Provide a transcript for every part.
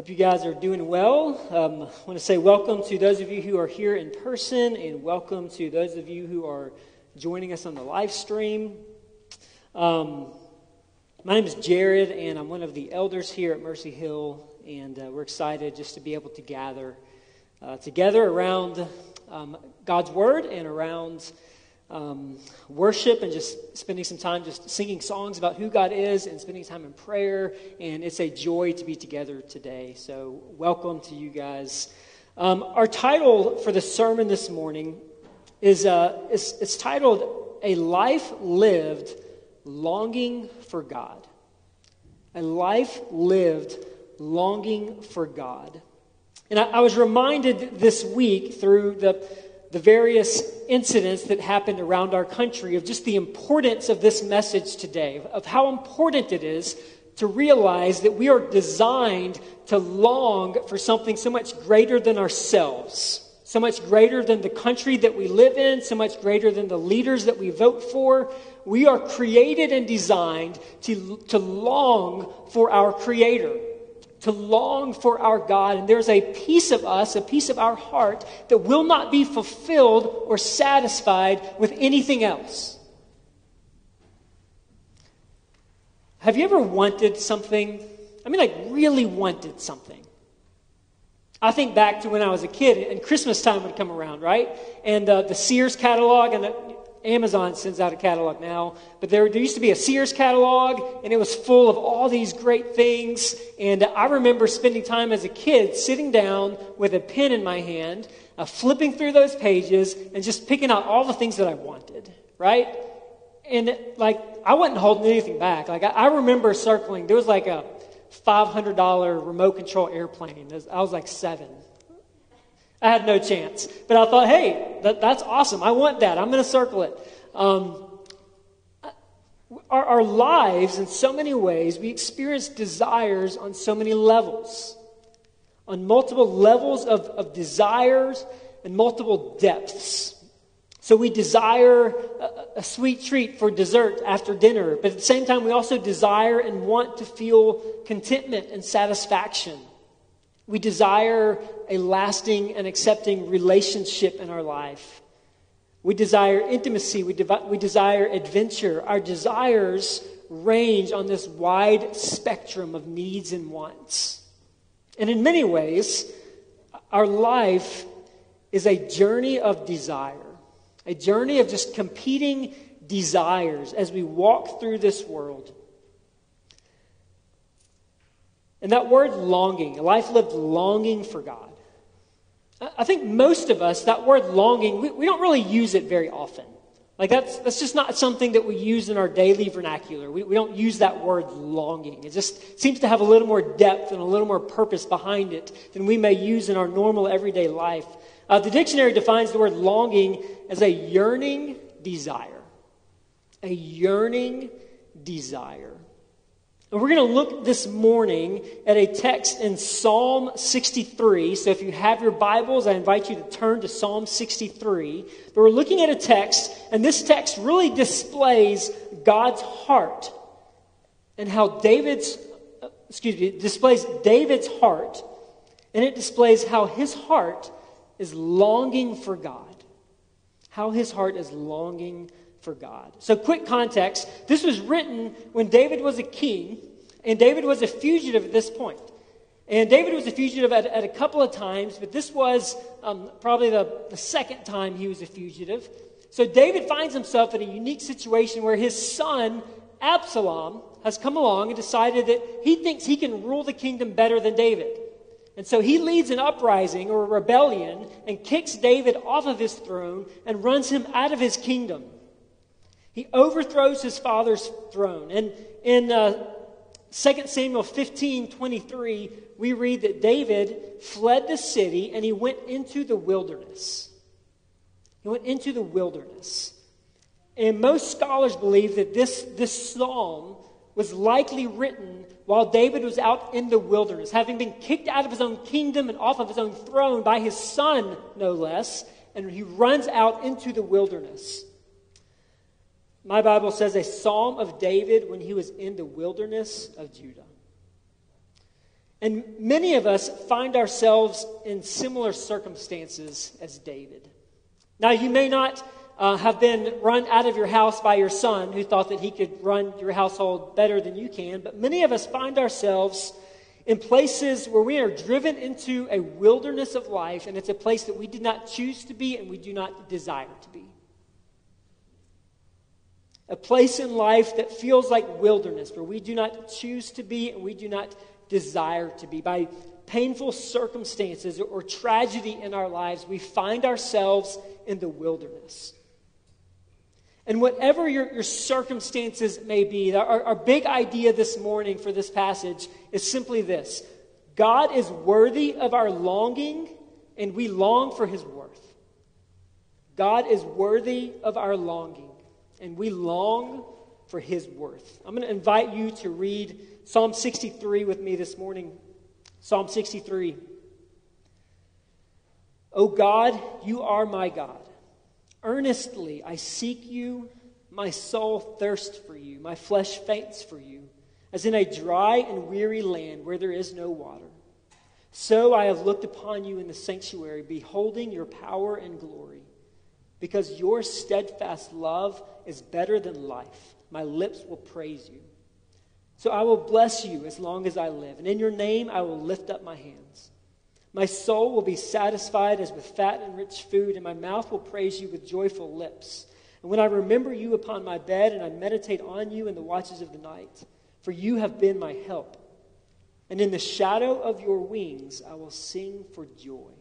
Hope you guys are doing well. Um, I want to say welcome to those of you who are here in person, and welcome to those of you who are joining us on the live stream. Um, my name is Jared, and I'm one of the elders here at Mercy Hill, and uh, we're excited just to be able to gather uh, together around um, God's Word and around um, worship and just spending some time just singing songs about who God is and spending time in prayer. And it's a joy to be together today. So, welcome to you guys. Um, our title for the sermon this morning is, uh, is it's titled A Life Lived Longing for God. A life lived longing for God. And I, I was reminded this week through the the various incidents that happened around our country of just the importance of this message today, of how important it is to realize that we are designed to long for something so much greater than ourselves, so much greater than the country that we live in, so much greater than the leaders that we vote for. We are created and designed to, to long for our Creator to long for our God. And there's a piece of us, a piece of our heart, that will not be fulfilled or satisfied with anything else. Have you ever wanted something? I mean, like, really wanted something. I think back to when I was a kid and Christmas time would come around, right? And uh, the Sears catalog, and Amazon sends out a catalog now, but there, there, used to be a Sears catalog, and it was full of all these great things. And I remember spending time as a kid sitting down with a pen in my hand, uh, flipping through those pages, and just picking out all the things that I wanted, right? And like, I wasn't holding anything back. Like, I, I remember circling, there was like a $500 remote control airplane. I was like seven. I had no chance. But I thought, hey, that, that's awesome. I want that. I'm going to circle it. Um, our, our lives, in so many ways, we experience desires on so many levels, on multiple levels of, of desires and multiple depths. So we desire a, a, sweet treat for dessert after dinner, but at the same time, we also desire and want to feel contentment and satisfaction. We desire a lasting and accepting relationship in our life. We desire intimacy. We, de- we desire adventure. Our desires range on this wide spectrum of needs and wants. And in many ways, our life is a journey of desire, a journey of just competing desires as we walk through this world. And that word longing, a life lived longing for God. I think most of us, that word longing, we, we don't really use it very often. Like, that's, that's just not something that we use in our daily vernacular. We, we don't use that word longing. It just seems to have a little more depth and a little more purpose behind it than we may use in our normal everyday life. Uh, the dictionary defines the word longing as a yearning desire. A yearning desire. And we're going to look this morning at a text in Psalm 63. So if you have your Bibles, I invite you to turn to Psalm 63. But we're looking at a text, and this text really displays God's heart and how David's, excuse me, displays David's heart, and it displays how his heart is longing for God. How his heart is longing for God. So, quick context this was written when David was a king, and David was a fugitive at this point. And David was a fugitive at, at a couple of times, but this was um, probably the, the second time he was a fugitive. So, David finds himself in a unique situation where his son, Absalom, has come along and decided that he thinks he can rule the kingdom better than David. And so he leads an uprising or a rebellion and kicks David off of his throne and runs him out of his kingdom. He overthrows his father's throne. And in uh, 2 Samuel 15 23, we read that David fled the city and he went into the wilderness. He went into the wilderness. And most scholars believe that this, this psalm was likely written while David was out in the wilderness, having been kicked out of his own kingdom and off of his own throne by his son, no less. And he runs out into the wilderness. My Bible says a psalm of David when he was in the wilderness of Judah. And many of us find ourselves in similar circumstances as David. Now, you may not uh, have been run out of your house by your son who thought that he could run your household better than you can, but many of us find ourselves in places where we are driven into a wilderness of life, and it's a place that we did not choose to be and we do not desire to be. A place in life that feels like wilderness, where we do not choose to be and we do not desire to be. By painful circumstances or tragedy in our lives, we find ourselves in the wilderness. And whatever your, your circumstances may be, our, our big idea this morning for this passage is simply this God is worthy of our longing, and we long for his worth. God is worthy of our longing, and we long for his worth. I'm going to invite you to read Psalm 63 with me this morning. Psalm 63. O God, you are my God. Earnestly I seek you. My soul thirsts for you. My flesh faints for you, as in a dry and weary land where there is no water. So I have looked upon you in the sanctuary, beholding your power and glory. Because your steadfast love is better than life, my lips will praise you. So I will bless you as long as I live, and in your name I will lift up my hands. My soul will be satisfied as with fat and rich food, and my mouth will praise you with joyful lips. And when I remember you upon my bed, and I meditate on you in the watches of the night, for you have been my help. And in the shadow of your wings I will sing for joy.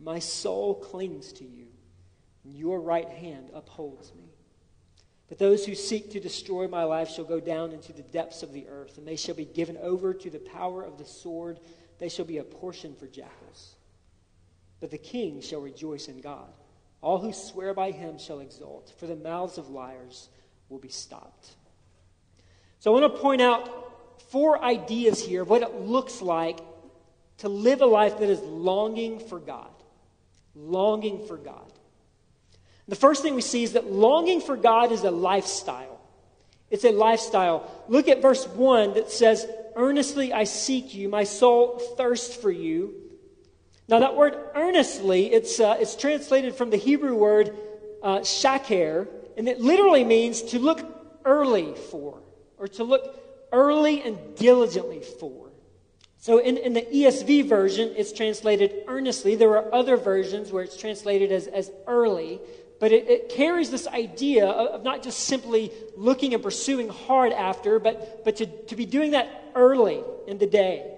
My soul clings to you, and your right hand upholds me. But those who seek to destroy my life shall go down into the depths of the earth, and they shall be given over to the power of the sword they shall be a portion for jackals. But the king shall rejoice in God. All who swear by him shall exult, for the mouths of liars will be stopped. So I want to point out four ideas here of what it looks like to live a life that is longing for God. Longing for God. The first thing we see is that longing for God is a lifestyle. It's a lifestyle. Look at verse 1 that says, Earnestly I seek you, my soul thirsts for you. Now, that word earnestly, it's, uh, it's translated from the Hebrew word uh, shachar, and it literally means to look early for, or to look early and diligently for. So, in, in the ESV version, it's translated earnestly. There are other versions where it's translated as, as early. But it, it, carries this idea of not just simply looking and pursuing hard after, but, but to, to be doing that early in the day.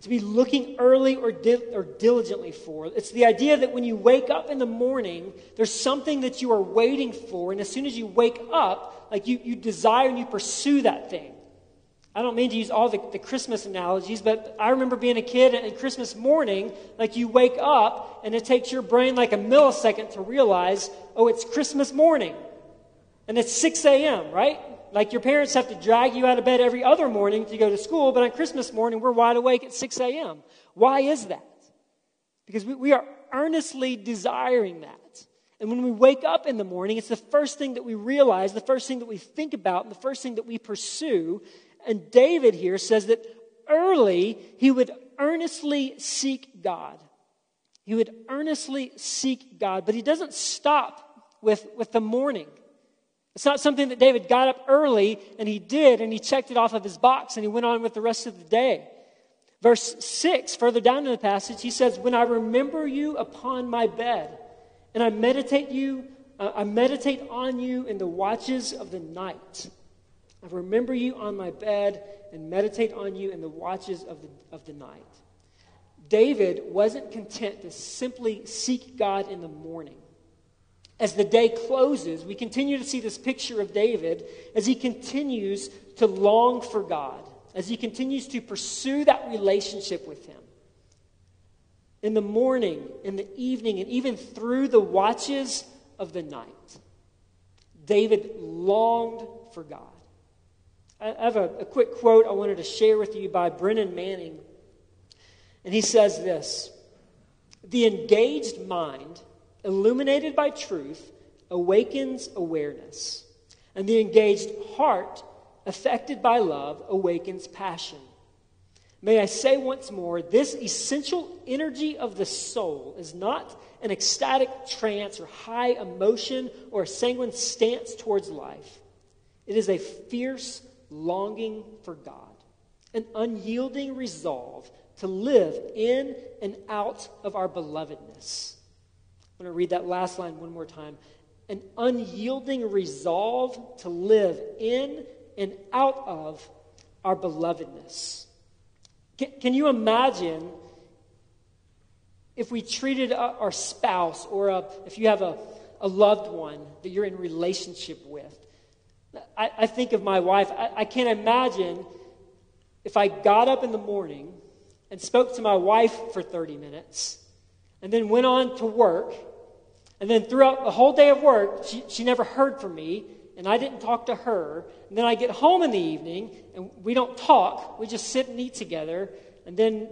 To be looking early or, di- or diligently for. It's the idea that when you wake up in the morning, there's something that you are waiting for. And as soon as you wake up, like you, you desire and you pursue that thing. I don't mean to use all the, the Christmas analogies, but I remember being a kid and Christmas morning, like you wake up and it takes your brain like a millisecond to realize, oh, it's Christmas morning. And it's 6 a.m., right? Like your parents have to drag you out of bed every other morning to go to school, but on Christmas morning, we're wide awake at 6 a.m. Why is that? Because we, we are earnestly desiring that. And when we wake up in the morning, it's the first thing that we realize, the first thing that we think about, and the first thing that we pursue and David here says that early he would earnestly seek God. He would earnestly seek God, but he doesn't stop with, with the morning. It's not something that David got up early and he did and he checked it off of his box and he went on with the rest of the day. Verse 6, further down in the passage, he says, When I remember you upon my bed and I meditate you, uh, I meditate on you in the watches of the night. I remember you on my bed and meditate on you in the watches of the, of the night. David wasn't content to simply seek God in the morning. As the day closes, we continue to see this picture of David as he continues to long for God, as he continues to pursue that relationship with Him. In the morning, in the evening, and even through the watches of the night, David longed for God. I have a, a quick quote I wanted to share with you by Brennan Manning. And he says this The engaged mind, illuminated by truth, awakens awareness. And the engaged heart, affected by love, awakens passion. May I say once more, this essential energy of the soul is not an ecstatic trance or high emotion or a sanguine stance towards life. It is a fierce longing for God, an unyielding resolve to live in and out of our belovedness. I'm going to read that last line one more time. An unyielding resolve to live in and out of our belovedness. Can, can you imagine if we treated our spouse or a, if you have a, a loved one that you're in relationship with? I, I think of my wife. I, I can't imagine if I got up in the morning and spoke to my wife for 30 minutes and then went on to work. And then throughout the whole day of work, she, she never heard from me and I didn't talk to her. And then I get home in the evening and we don't talk. We just sit and eat together. And then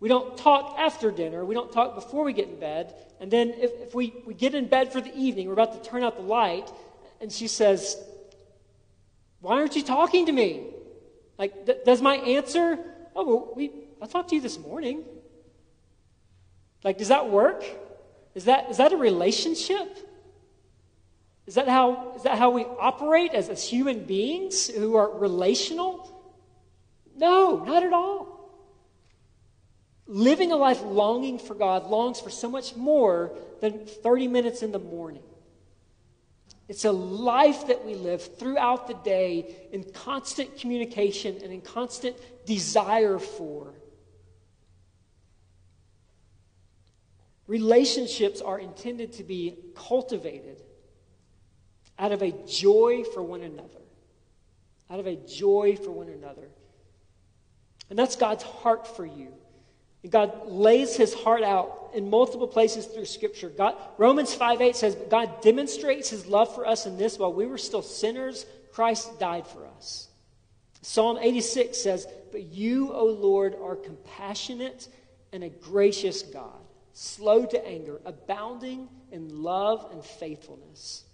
we don't talk after dinner. We don't talk before we get in bed. And then if, if we, we get in bed for the evening, we're about to turn out the light. And she says, Why aren't you talking to me? Like, th- does my answer, Oh, well, we, I talked to you this morning. Like, does that work? Is that, is that a relationship? Is that how, is that how we operate as, as human beings who are relational? No, not at all. Living a life longing for God longs for so much more than 30 minutes in the morning. It's a life that we live throughout the day in constant communication and in constant desire for. Relationships are intended to be cultivated out of a joy for one another. Out of a joy for one another. And that's God's heart for you. God lays his heart out in multiple places through Scripture. God, Romans 5 8 says, God demonstrates his love for us in this while we were still sinners, Christ died for us. Psalm 86 says, But you, O Lord, are compassionate and a gracious God, slow to anger, abounding in love and faithfulness.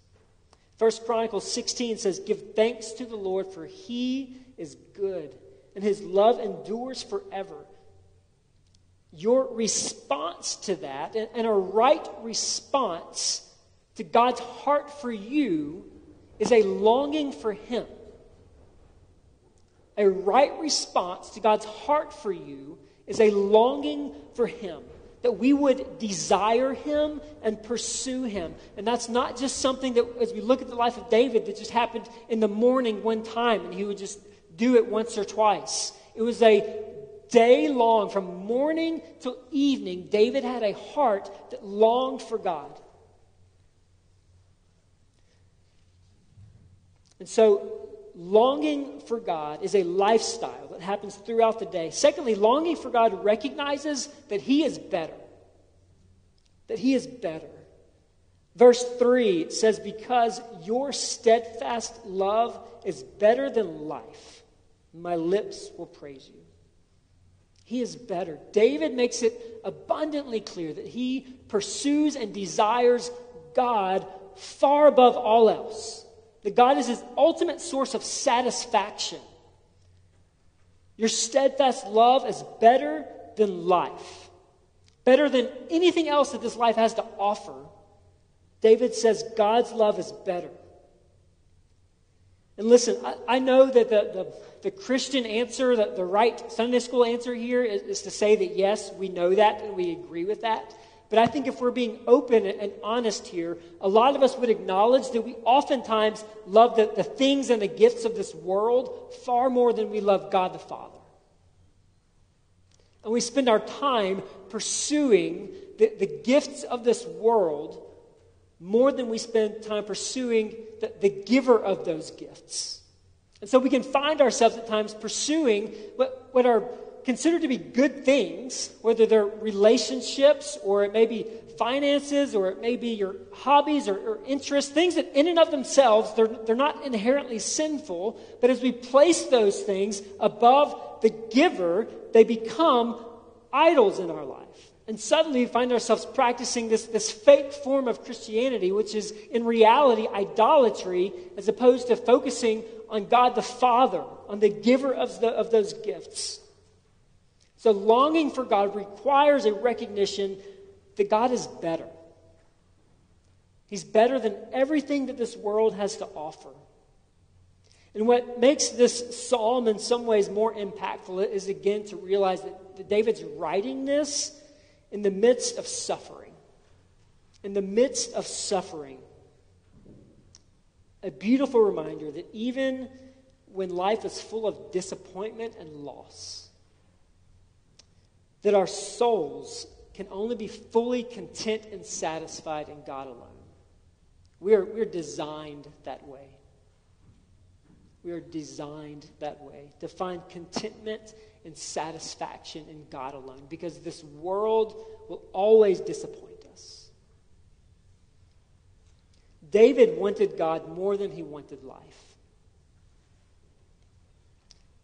First Chronicles 16 says, Give thanks to the Lord, for he is good, and his love endures forever. Your response to that, and a right response to God's heart for you, is a longing for him. A right response to God's heart for you is a longing for him that we would desire him and pursue him. And that's not just something that, as we look at the life of David, that just happened in the morning one time and he would just do it once or twice. It was a day long, from morning till evening, David had a heart that longed for God. And so, longing for God is a lifestyle that happens throughout the day. Secondly, longing for God recognizes that He is better. That He is better. Verse 3 says, Because your steadfast love is better than life, my lips will praise you. He is better. David makes it abundantly clear that he pursues and desires God far above all else. That God is his ultimate source of satisfaction. Your steadfast love is better than life, better than anything else that this life has to offer. David says God's love is better. And listen, I, I know that the, the, the, Christian answer, the, the right Sunday school answer here is, is to say that yes, we know that and we agree with that. But I think if we're being open and honest here, a lot of us would acknowledge that we oftentimes love the, the things and the gifts of this world far more than we love God the Father. And we spend our time pursuing the, the gifts of this world more than we spend time pursuing the, the giver of those gifts. And so we can find ourselves at times pursuing what, what are considered to be good things, whether they're relationships or it may be finances or it may be your hobbies or, or, interests, things that in and of themselves, they're, they're not inherently sinful, but as we place those things above the giver, they become idols in our life. And suddenly we find ourselves practicing this, this fake form of Christianity, which is in reality idolatry, as opposed to focusing on God the Father, on the giver of, the, of those gifts. So, longing for God requires a recognition that God is better. He's better than everything that this world has to offer. And what makes this psalm in some ways more impactful is again to realize that David's writing this in the midst of suffering. In the midst of suffering. A beautiful reminder that even when life is full of disappointment and loss, that our souls can only be fully content and satisfied in God alone. We're, we're designed that way. We are designed that way to find contentment and satisfaction in God alone because this world will always disappoint us. David wanted God more than he wanted life.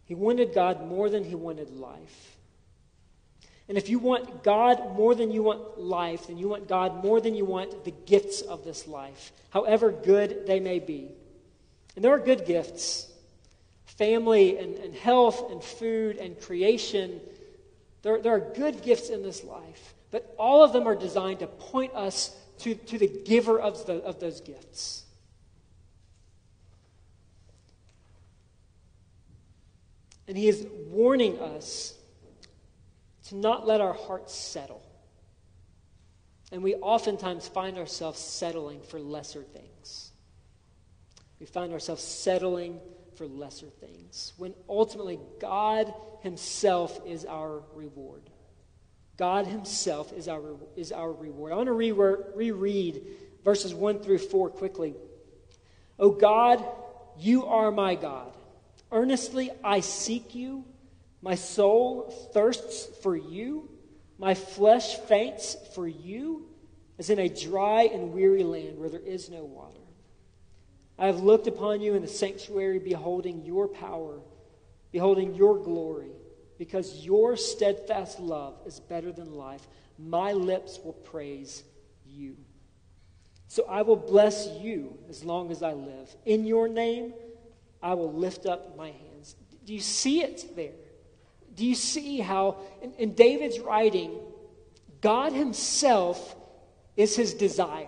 He wanted God more than he wanted life. And if you want God more than you want life, then you want God more than you want the gifts of this life, however good they may be. And there are good gifts family and, and health and food and creation. There, there are good gifts in this life, but all of them are designed to point us to, to the giver of, the, of those gifts. And he is warning us to not let our hearts settle. And we oftentimes find ourselves settling for lesser things. We find ourselves settling for lesser things when ultimately God Himself is our reward. God Himself is our, is our reward. I want to reread verses 1 through 4 quickly. O God, you are my God. Earnestly I seek you. My soul thirsts for you. My flesh faints for you, as in a dry and weary land where there is no water. I have looked upon you in the sanctuary, beholding your power, beholding your glory, because your steadfast love is better than life. My lips will praise you. So I will bless you as long as I live. In your name, I will lift up my hands. Do you see it there? do you see how in, in David's writing, God Himself is his desire?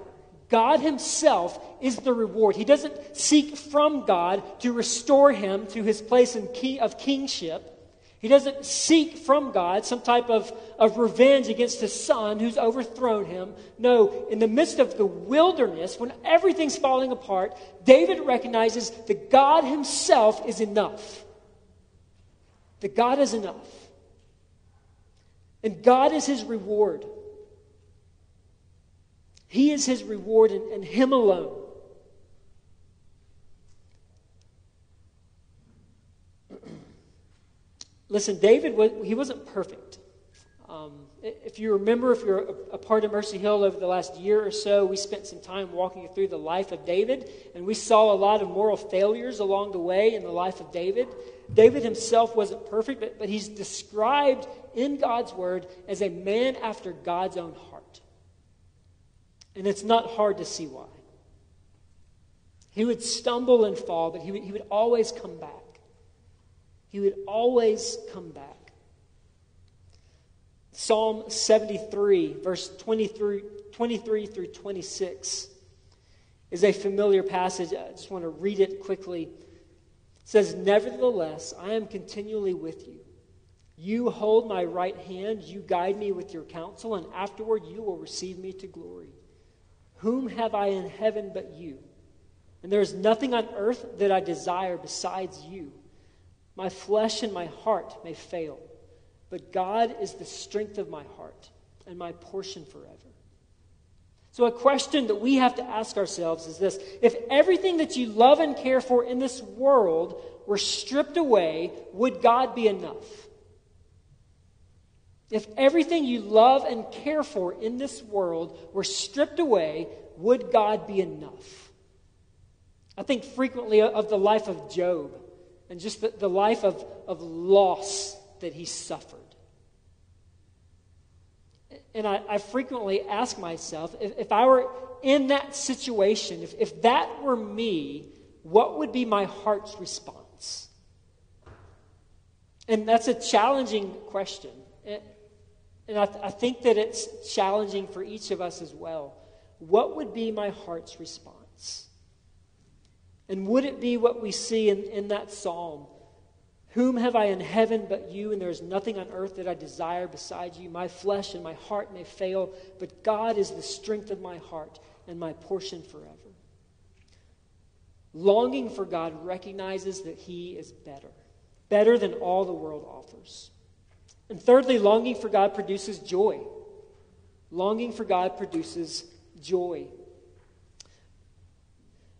God Himself is the reward. He doesn't seek from God to restore him to his place in key, of kingship. He doesn't seek from God some type of, of revenge against his son who's overthrown him. No, in the midst of the wilderness, when everything's falling apart, David recognizes that God Himself is enough that God is enough. And God is his reward. He is his reward and, and him alone. Listen, David, was, he wasn't perfect. Um, if you remember, if you're a, a, part of Mercy Hill over the last year or so, we spent some time walking through the life of David, and we saw a lot of moral failures along the way in the life of David. David himself wasn't perfect, but, but he's described in God's word as a man after God's own heart. And it's not hard to see why. He would stumble and fall, but he would, he would always come back. He would always come back. Psalm 73, verse 23, 23 through 26, is a familiar passage. I just want to read it quickly It says, Nevertheless, I am continually with you. You hold my right hand, you guide me with your counsel, and afterward you will receive me to glory. Whom have I in heaven but you? And there is nothing on earth that I desire besides you. My flesh and my heart may fail, but God is the strength of my heart and my portion forever. So, a question that we have to ask ourselves is this If everything that you love and care for in this world were stripped away, would God be enough? If everything you love and care for in this world were stripped away, would God be enough? I think frequently of the life of Job and just the, the life of, of loss that he suffered. And I, I frequently ask myself if, if, I were in that situation, if, if that were me, what would be my heart's response? And that's a challenging question. And I, th- I think that it's challenging for each of us as well. What would be my heart's response? And would it be what we see in, in that psalm? Whom have I in heaven but you, and there is nothing on earth that I desire beside you? My flesh and my heart may fail, but God is the strength of my heart and my portion forever. Longing for God recognizes that He is better, better than all the world offers. And thirdly, longing for God produces joy. Longing for God produces joy.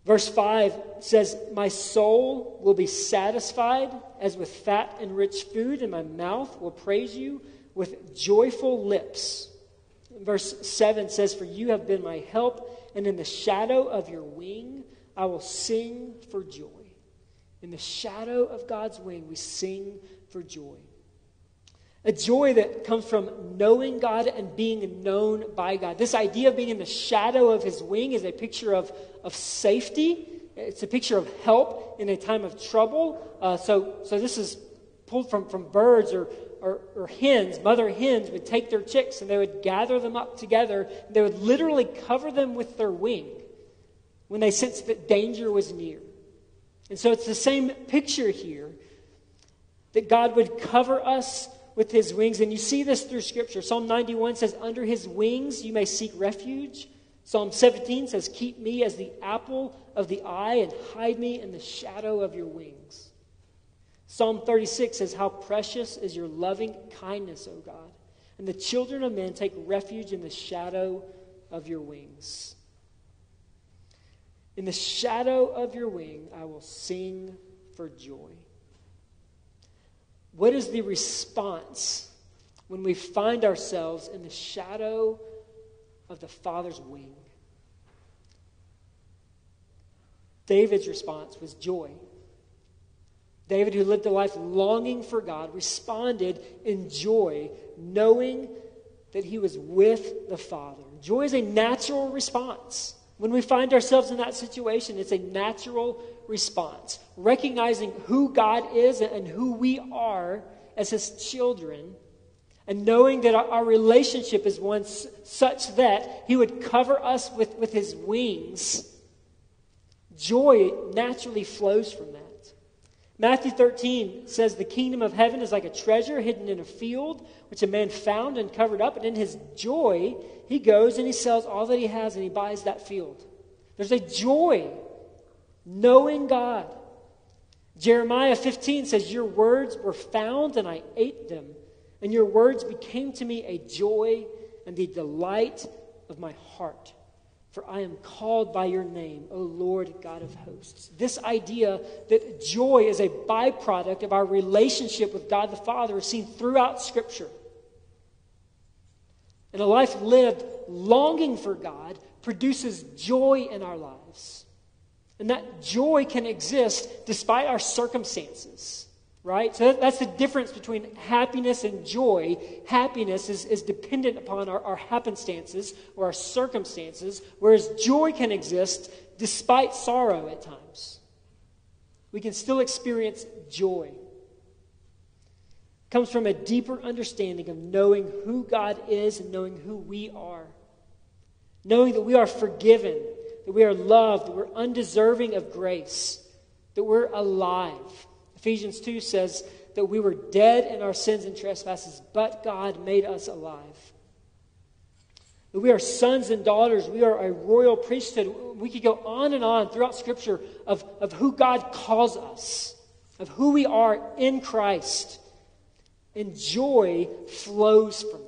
Verse 5 says, My soul will be satisfied as with fat and rich food, and my mouth will praise you with joyful lips. Verse 7 says, For you have been my help, and in the shadow of your wing I will sing for joy. In the shadow of God's wing, we sing for joy. A joy that comes from knowing God and being known by God. This idea of being in the shadow of his wing is a picture of, of safety. It's a picture of help in a time of trouble. Uh, so, so this is pulled from, from birds or, or, or, hens. Mother hens would take their chicks and they would gather them up together. They would literally cover them with their wing when they sensed that danger was near. And so it's the same picture here that God would cover us with his wings. And you see this through Scripture. Psalm 91 says, Under his wings you may seek refuge. Psalm 17 says, Keep me as the apple of the eye and hide me in the shadow of your wings. Psalm 36 says, How precious is your loving kindness, O God. And the children of men take refuge in the shadow of your wings. In the shadow of your wing, I will sing for joy. What is the response when we find ourselves in the shadow of the Father's wing? David's response was joy. David, who lived a life longing for God, responded in joy, knowing that he was with the Father. Joy is a natural response. When we find ourselves in that situation, it's a natural response. Recognizing who God is and who we are as His children, and knowing that our, relationship is one such that He would cover us with, with His wings, joy naturally flows from that. Matthew 13 says, The kingdom of heaven is like a treasure hidden in a field, which a man found and covered up, and in his joy, he goes and he sells all that he has and he buys that field. There's a joy knowing God. Jeremiah 15 says, Your words were found and I ate them, and your words became to me a joy and the delight of my heart. For I am called by your name, O Lord God of hosts. This idea that joy is a byproduct of our relationship with God the Father is seen throughout Scripture. And a life lived longing for God produces joy in our lives. And that joy can exist despite our circumstances, right? So that's the difference between happiness and joy. Happiness is, is dependent upon our, our happenstances or our circumstances, whereas joy can exist despite sorrow at times. We can still experience joy comes from a deeper understanding of knowing who God is and knowing who we are. Knowing that we are forgiven, that we are loved, that we're undeserving of grace, that we're alive. Ephesians 2 says that we were dead in our sins and trespasses, but God made us alive. That we are sons and daughters, we are a royal priesthood. We could go on and on throughout Scripture of, of who God calls us, of who we are in Christ. And joy flows from.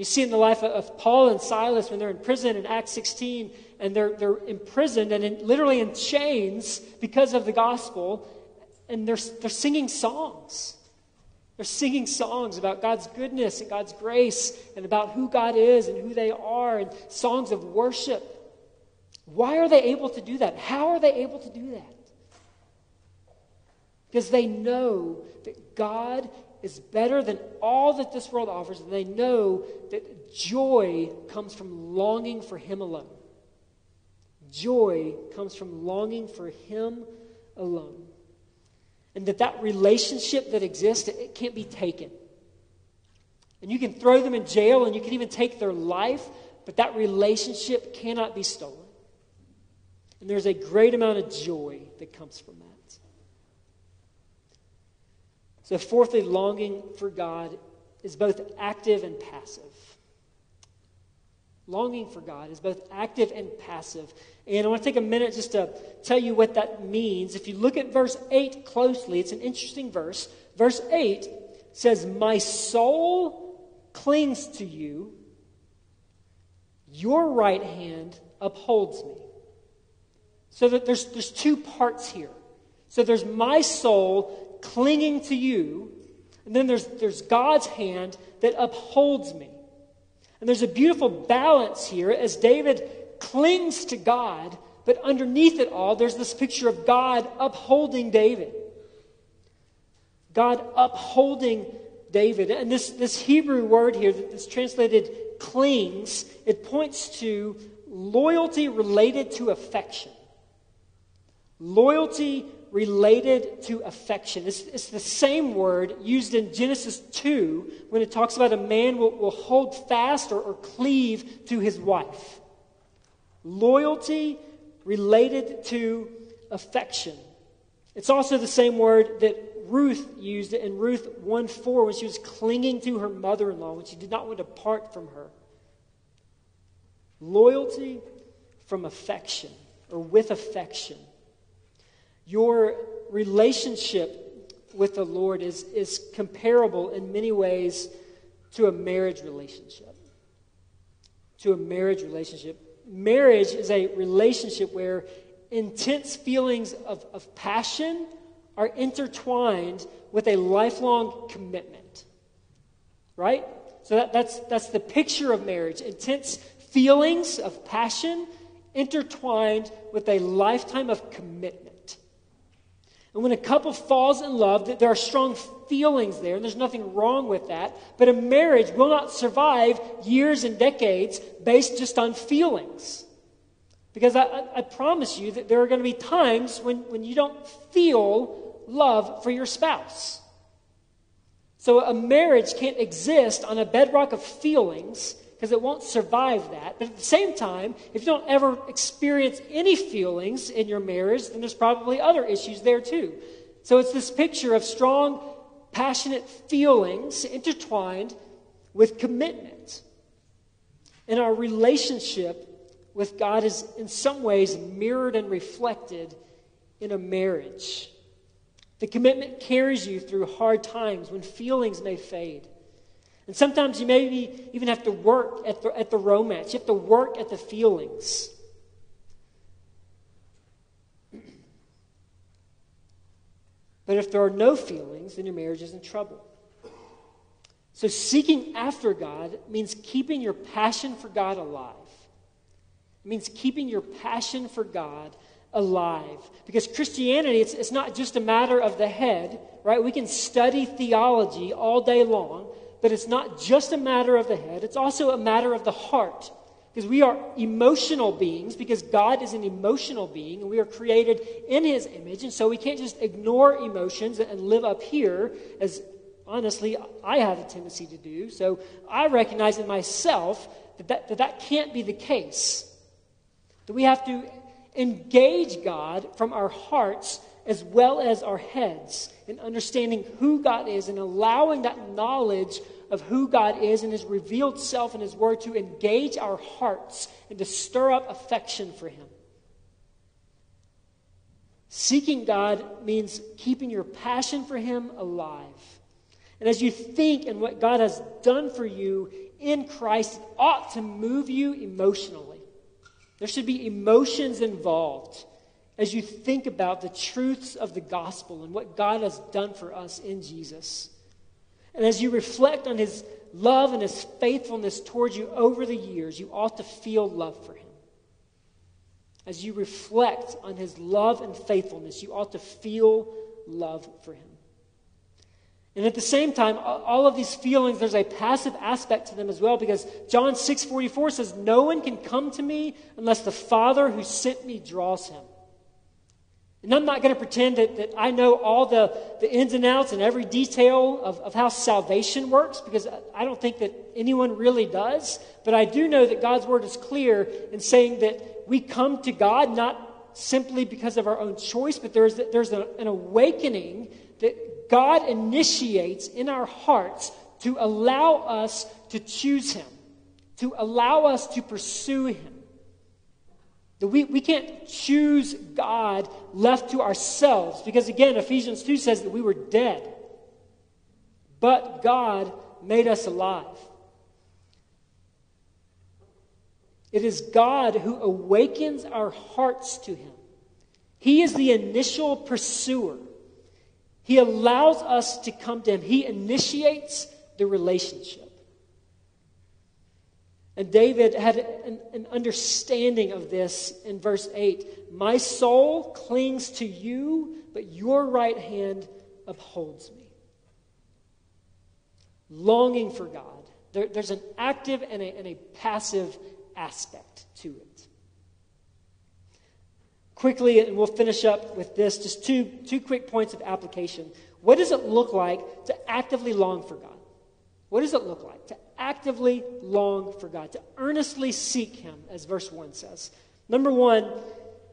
You see in the life of Paul and Silas when they're in prison in Acts 16, and they're, they're imprisoned and in, literally in chains because of the gospel, and they're, they're singing songs. They're singing songs about God's goodness and God's grace and about who God is and who they are, and songs of worship. Why are they able to do that? How are they able to do that? Because they know that God is better than all that this world offers, and they know that joy comes from longing for Him alone. Joy comes from longing for Him alone. And that that relationship that exists, it can't be taken. And you can throw them in jail and you can even take their life, but that relationship cannot be stolen. And there's a great amount of joy that comes from that. So, fourthly, longing for God is both active and passive. Longing for God is both active and passive. And I want to take a minute just to tell you what that means. If you look at verse 8 closely, it's an interesting verse. Verse 8 says, My soul clings to you, your right hand upholds me. So that there's, there's two parts here. So there's my soul clinging to you, and then there's, there's God's hand that upholds me. And there's a beautiful balance here as David clings to God, but underneath it all, there's this picture of God upholding David. God upholding David. And this, this Hebrew word here that's translated clings, it points to loyalty related to affection. Loyalty related to affection. It's, it's, the same word used in Genesis 2 when it talks about a man will, will hold fast or, or cleave to his wife. Loyalty related to affection. It's also the same word that Ruth used in Ruth 1 4 when she was clinging to her mother in law, when she did not want to part from her. Loyalty from affection or with affection. Your relationship with the Lord is, is comparable in many ways to a marriage relationship. To a marriage relationship. Marriage is a relationship where intense feelings of, of passion are intertwined with a lifelong commitment. Right? So that, that's, that's the picture of marriage intense feelings of passion intertwined with a lifetime of commitment. And when a couple falls in love, there are strong feelings there, and there's nothing wrong with that. But a marriage will not survive years and decades based just on feelings. Because I, I, promise you that there are going to be times when, when you don't feel love for your spouse. So a marriage can't exist on a bedrock of feelings because it won't survive that. But at the same time, if you don't ever experience any feelings in your marriage, then there's probably other issues there too. So it's this picture of strong, passionate feelings intertwined with commitment. And our relationship with God is in some ways mirrored and reflected in a marriage. The commitment carries you through hard times when feelings may fade. And sometimes you maybe even have to work at the, at the romance, you have to work at the feelings. But if there are no feelings, then your marriage is in trouble. So, seeking after God means keeping your passion for God alive. It means keeping your passion for God alive. Because Christianity, it's, it's not just a matter of the head, right? We can study theology all day long, but it's not just a matter of the head, it's also a matter of the heart. Because we are emotional beings, because God is an emotional being, and we are created in His image, and so we can't just ignore emotions and live up here, as honestly I have a tendency to do. So I recognize in myself that that, that, that can't be the case. That we have to engage God from our hearts as well as our heads in understanding who God is and allowing that knowledge of who God is and His revealed self and His Word to engage our hearts and to stir up affection for Him. Seeking God means keeping your passion for Him alive. And as you think and what God has done for you in Christ, it ought to move you emotionally. There should be emotions involved as you think about the truths of the gospel and what God has done for us in Jesus. And as you reflect on his love and his faithfulness towards you over the years, you ought to feel love for him. As you reflect on his love and faithfulness, you ought to feel love for him. And at the same time, all of these feelings, there's a passive aspect to them as well because John 6:44 says, "No one can come to me unless the Father who sent me draws him." And I'm not going to pretend that, that I know all the, the ins and outs and every detail of, of how salvation works because I don't think that anyone really does. But I do know that God's word is clear in saying that we come to God not simply because of our own choice, but there's, there's a, an awakening that God initiates in our hearts to allow us to choose Him, to allow us to pursue Him. We, we can't choose God left to ourselves because, again, Ephesians 2 says that we were dead, but God made us alive. It is God who awakens our hearts to Him. He is the initial pursuer. He allows us to come to Him, He initiates the relationship. And David had an, an, understanding of this in verse 8. My soul clings to you, but your right hand upholds me. Longing for God. There, there's an active and a, and a passive aspect to it. Quickly, and we'll finish up with this just two, two quick points of application. What does it look like to actively long for God? What does it look like to actively long for God, to earnestly seek Him, as verse 1 says? Number one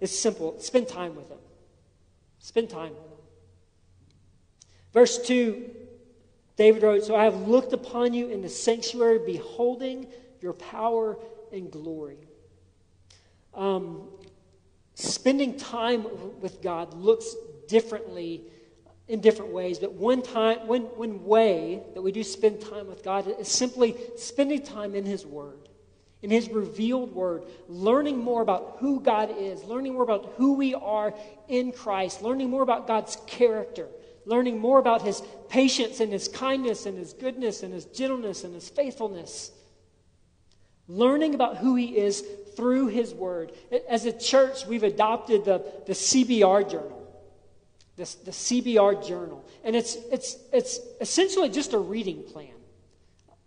is simple spend time with Him. Spend time with Him. Verse 2, David wrote, So I have looked upon you in the sanctuary, beholding your power and glory. Um, spending time with God looks differently in different ways, but one time, one, one way that we do spend time with God is simply spending time in His Word, in His revealed Word, learning more about who God is, learning more about who we are in Christ, learning more about God's character, learning more about His patience and His kindness and His goodness and His gentleness and His faithfulness learning about who He is through His Word. As a church, we've adopted the, the CBR journal, this, the CBR journal. And it's, it's, it's essentially just a reading plan.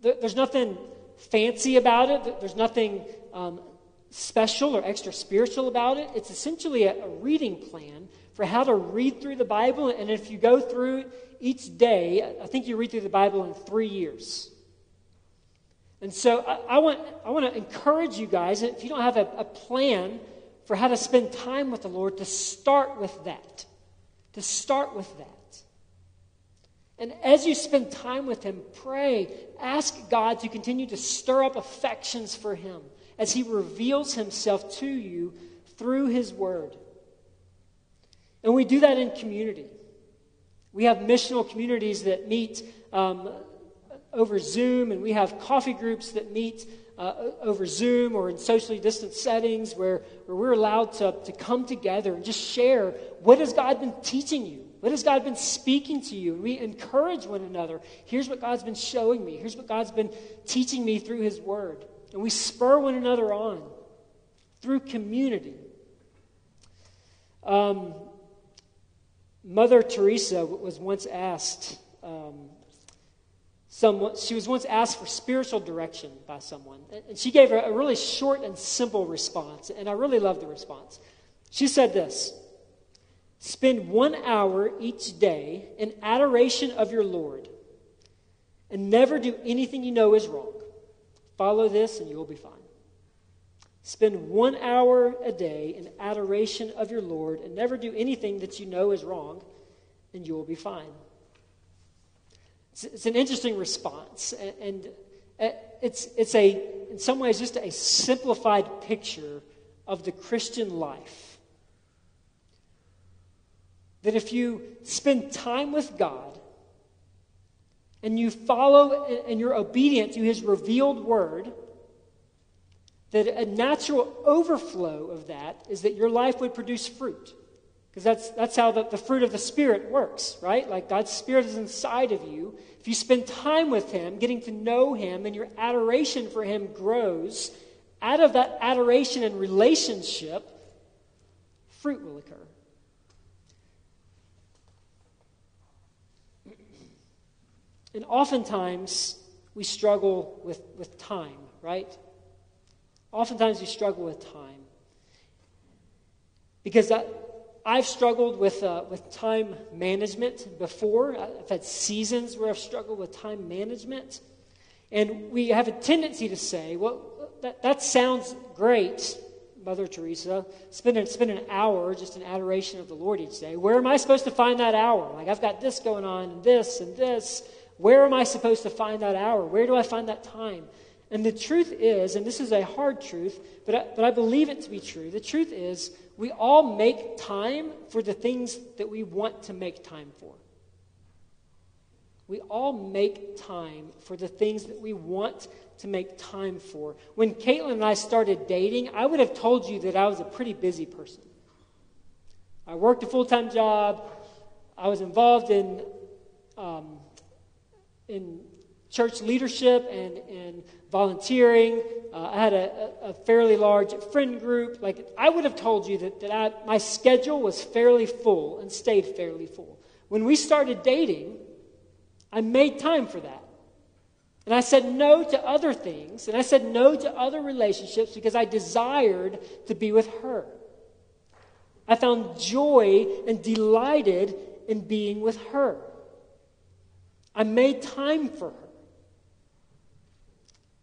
There's nothing fancy about it, there's nothing um, special or extra spiritual about it. It's essentially a, a reading plan for how to read through the Bible. And if you go through each day, I think you read through the Bible in three years. And so I, I, want, I want to encourage you guys, if you don't have a, a plan for how to spend time with the Lord, to start with that. To start with that. And as you spend time with Him, pray, ask God to continue to stir up affections for Him as He reveals Himself to you through His Word. And we do that in community. We have missional communities that meet um, over Zoom, and we have coffee groups that meet uh, over Zoom or in socially distant settings where, where we're allowed to, to come together and just share what has God been teaching you? What has God been speaking to you? And we encourage one another. Here's what God's been showing me. Here's what God's been teaching me through His Word. And we spur one another on through community. Um, Mother Teresa was once asked, um, Someone, she was once asked for spiritual direction by someone, and she gave a, really short and simple response, and I really love the response. She said this Spend one hour each day in adoration of your Lord, and never do anything you know is wrong. Follow this, and you will be fine. Spend one hour a day in adoration of your Lord, and never do anything that you know is wrong, and you will be fine. It's, it's an interesting response. And, and it's, it's a, in some ways, just a simplified picture of the Christian life. That if you spend time with God and you follow and you're obedient to His revealed word, that a natural overflow of that is that your life would produce fruit. Because that's, that's how the, the fruit of the Spirit works, right? Like God's Spirit is inside of you. If you spend time with Him, getting to know Him, and your adoration for Him grows, out of that adoration and relationship, fruit will occur. And oftentimes, we struggle with, with time, right? Oftentimes, we struggle with time. Because that, I've struggled with, uh, with time management before. I've had seasons where I've struggled with time management. And we have a tendency to say, well, that, that sounds great, Mother Teresa. Spend, spend an hour just in adoration of the Lord each day. Where am I supposed to find that hour? Like, I've got this going on, and this, and this. Where am I supposed to find that hour? Where do I find that time? And the truth is, and this is a hard truth, but I, but I believe it to be true, the truth is, we all make time for the things that we want to make time for. We all make time for the things that we want to make time for. When Caitlin and I started dating, I would have told you that I was a pretty busy person. I worked a full time job, I was involved in, um, in church leadership and, volunteering. Uh, I had a, a, fairly large friend group. Like, I would have told you that, that I, my schedule was fairly full and stayed fairly full. When we started dating, I made time for that. And I said no to other things, and I said no to other relationships because I desired to be with her. I found joy and delighted in being with her. I made time for her.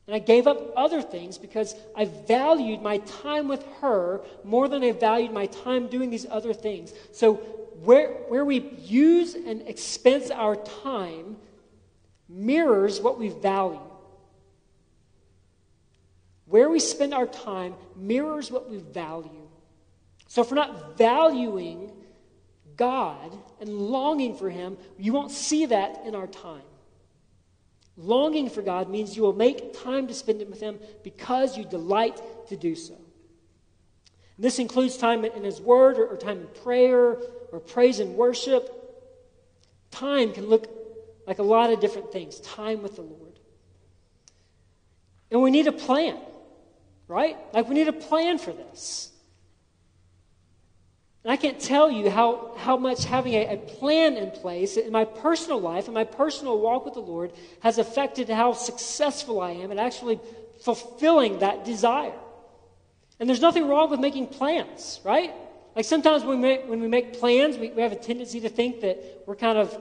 And I gave up other things because I valued my time with her more than I valued my time doing these other things. So, where, where we use and expense our time mirrors what we value. Where we spend our time mirrors what we value. So, if we're not valuing God and longing for Him, you won't see that in our time. Longing for God means you will make time to spend it with Him because you delight to do so. And this includes time in His Word or, or time in prayer or praise and worship. Time can look like a lot of different things. Time with the Lord. And we need a plan, right? Like we need a plan for this. And I can't tell you how, how much having a, a, plan in place in my personal life and my personal walk with the Lord has affected how successful I am in actually fulfilling that desire. And there's nothing wrong with making plans, right? Like sometimes when we make, when we make plans, we, we have a tendency to think that we're kind of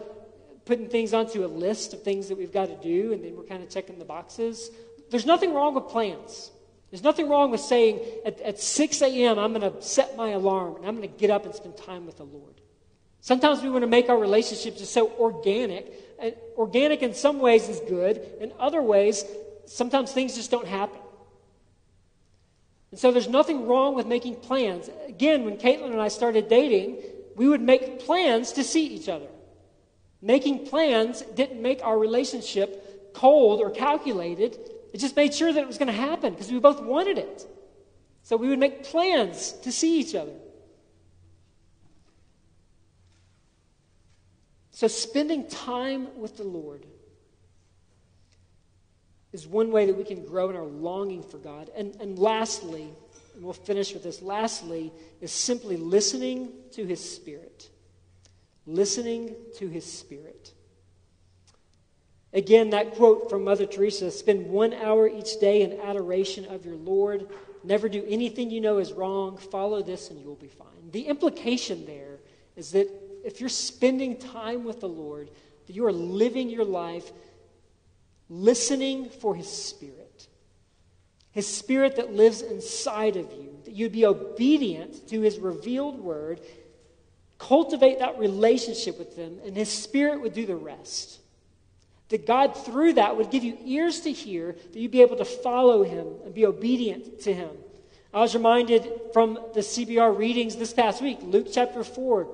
putting things onto a list of things that we've got to do, and then we're kind of checking the boxes. There's nothing wrong with plans. There's nothing wrong with saying at, at 6 a.m., I'm going to set my alarm and I'm going to get up and spend time with the Lord. Sometimes we want to make our relationships just so organic. And organic in some ways is good, in other ways, sometimes things just don't happen. And so there's nothing wrong with making plans. Again, when Caitlin and I started dating, we would make plans to see each other. Making plans didn't make our relationship cold or calculated. It just made sure that it was going to happen because we both wanted it. So we would make plans to see each other. So spending time with the Lord is one way that we can grow in our longing for God. And, and lastly, and we'll finish with this, lastly, is simply listening to His Spirit. Listening to His Spirit. Again, that quote from Mother Teresa spend one hour each day in adoration of your Lord. Never do anything you know is wrong. Follow this and you will be fine. The implication there is that if you're spending time with the Lord, that you are living your life listening for His Spirit. His Spirit that lives inside of you, that you'd be obedient to His revealed word, cultivate that relationship with Him, and His Spirit would do the rest. That God, through that, would give you ears to hear, that you'd be able to follow Him and be obedient to Him. I was reminded from the CBR readings this past week, Luke chapter 4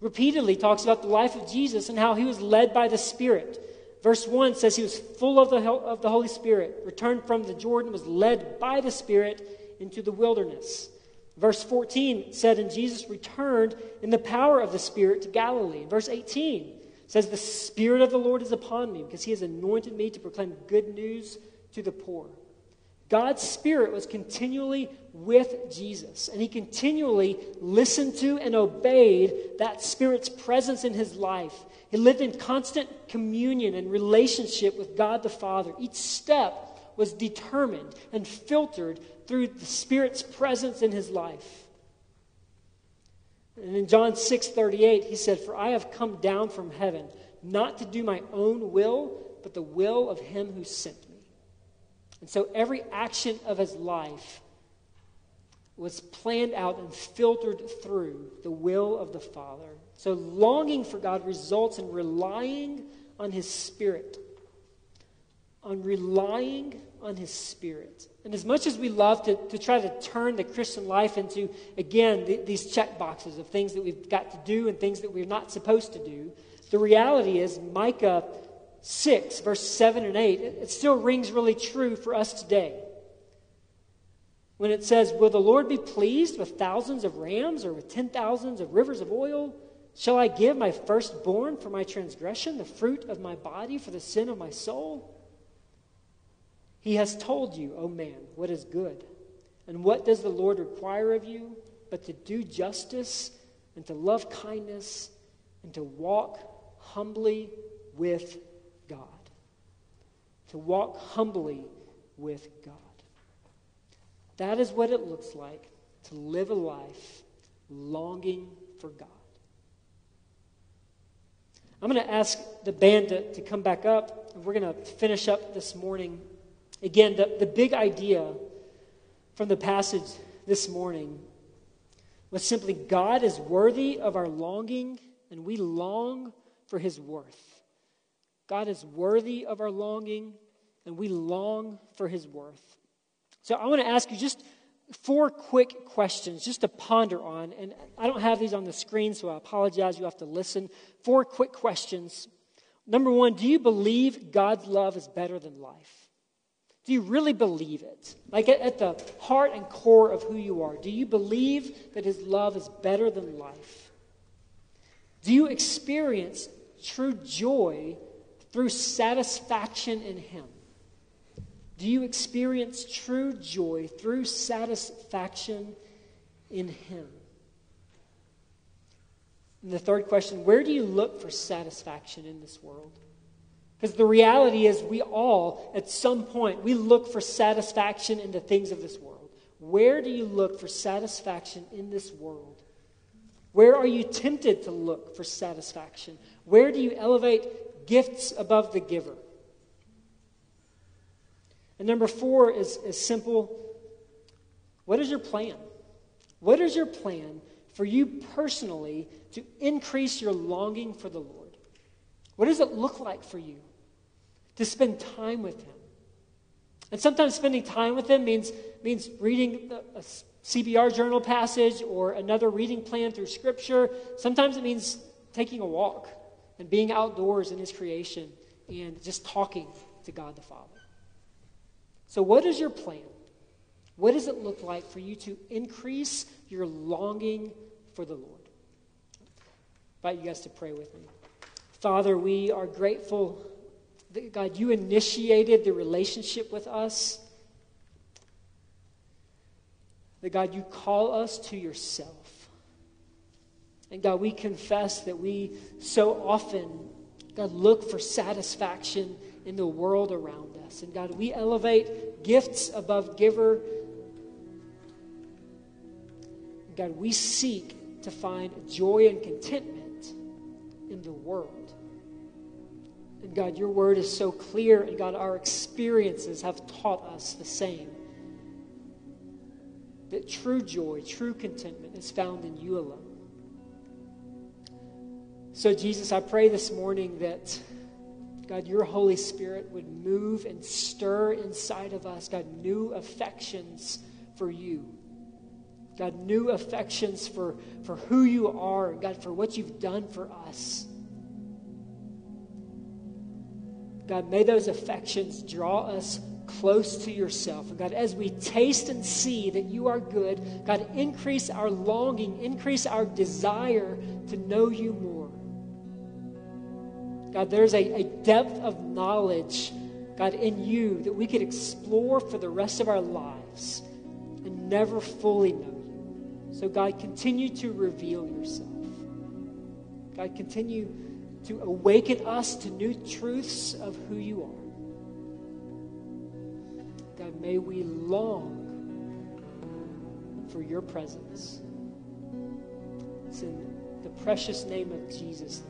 repeatedly talks about the life of Jesus and how he was led by the Spirit. Verse 1 says he was full of the, of the Holy Spirit, returned from the Jordan, was led by the Spirit into the wilderness. Verse 14 said, And Jesus returned in the power of the Spirit to Galilee. Verse 18 says, The Spirit of the Lord is upon me because he has anointed me to proclaim good news to the poor. God's Spirit was continually with Jesus, and he continually listened to and obeyed that Spirit's presence in his life. He lived in constant communion and relationship with God the Father. Each step was determined and filtered through the Spirit's presence in his life. And in John 6 38, he said, For I have come down from heaven, not to do my own will, but the will of him who sent me. And so every action of his life was planned out and filtered through the will of the Father. So longing for God results in relying on his Spirit, on relying on his Spirit. And as much as we love to, to try to turn the Christian life into, again, the, these check boxes of things that we've got to do and things that we're not supposed to do, the reality is Micah 6, verse 7 and 8, it, it still rings really true for us today. When it says, Will the Lord be pleased with thousands of rams or with ten thousands of rivers of oil? Shall I give my firstborn for my transgression, the fruit of my body for the sin of my soul? He has told you, O oh man, what is good. And what does the Lord require of you but to do justice and to love kindness and to walk humbly with God? To walk humbly with God. That is what it looks like to live a life longing for God. I'm going to ask the band to, to come back up, and we're going to finish up this morning. Again, the, the big idea from the passage this morning was simply God is worthy of our longing, and we long for his worth. God is worthy of our longing, and we long for his worth. So I want to ask you just four quick questions just to ponder on. And I don't have these on the screen, so I apologize. You have to listen. Four quick questions. Number one, do you believe God's love is better than life? Do you really believe it? Like at, at, the heart and core of who you are, do you believe that His love is better than life? Do you experience true joy through satisfaction in Him? Do you experience true joy through satisfaction in Him? And the third question where do you look for satisfaction in this world? Because the reality is, we all, at some point, we look for satisfaction in the things of this world. Where do you look for satisfaction in this world? Where are you tempted to look for satisfaction? Where do you elevate gifts above the giver? And number four is, is simple. What is your plan? What is your plan for you personally to increase your longing for the Lord? What does it look like for you? To spend time with Him. And sometimes spending time with Him means, means reading a CBR journal passage or another reading plan through Scripture. Sometimes it means taking a walk and being outdoors in His creation and just talking to God the Father. So, what is your plan? What does it look like for you to increase your longing for the Lord? I invite you guys to pray with me. Father, we are grateful God, you initiated the relationship with us. That God, you call us to yourself. And God, we confess that we so often, God, look for satisfaction in the world around us. And God, we elevate gifts above giver. God, we seek to find joy and contentment in the world. And God, your word is so clear, and God, our experiences have taught us the same. That true joy, true contentment is found in you alone. So, Jesus, I pray this morning that, God, your Holy Spirit would move and stir inside of us, God, new affections for you. God, new affections for, for who you are, God, for what you've done for us. God, may those affections draw us close to yourself. And God, as we taste and see that you are good, God, increase our longing, increase our desire to know you more. God, there's a, a depth of knowledge, God, in you that we could explore for the rest of our lives and never fully know you. So, God, continue to reveal yourself. God, continue to awaken us to new truths of who you are. God, may we long for your presence. It's in the precious name of Jesus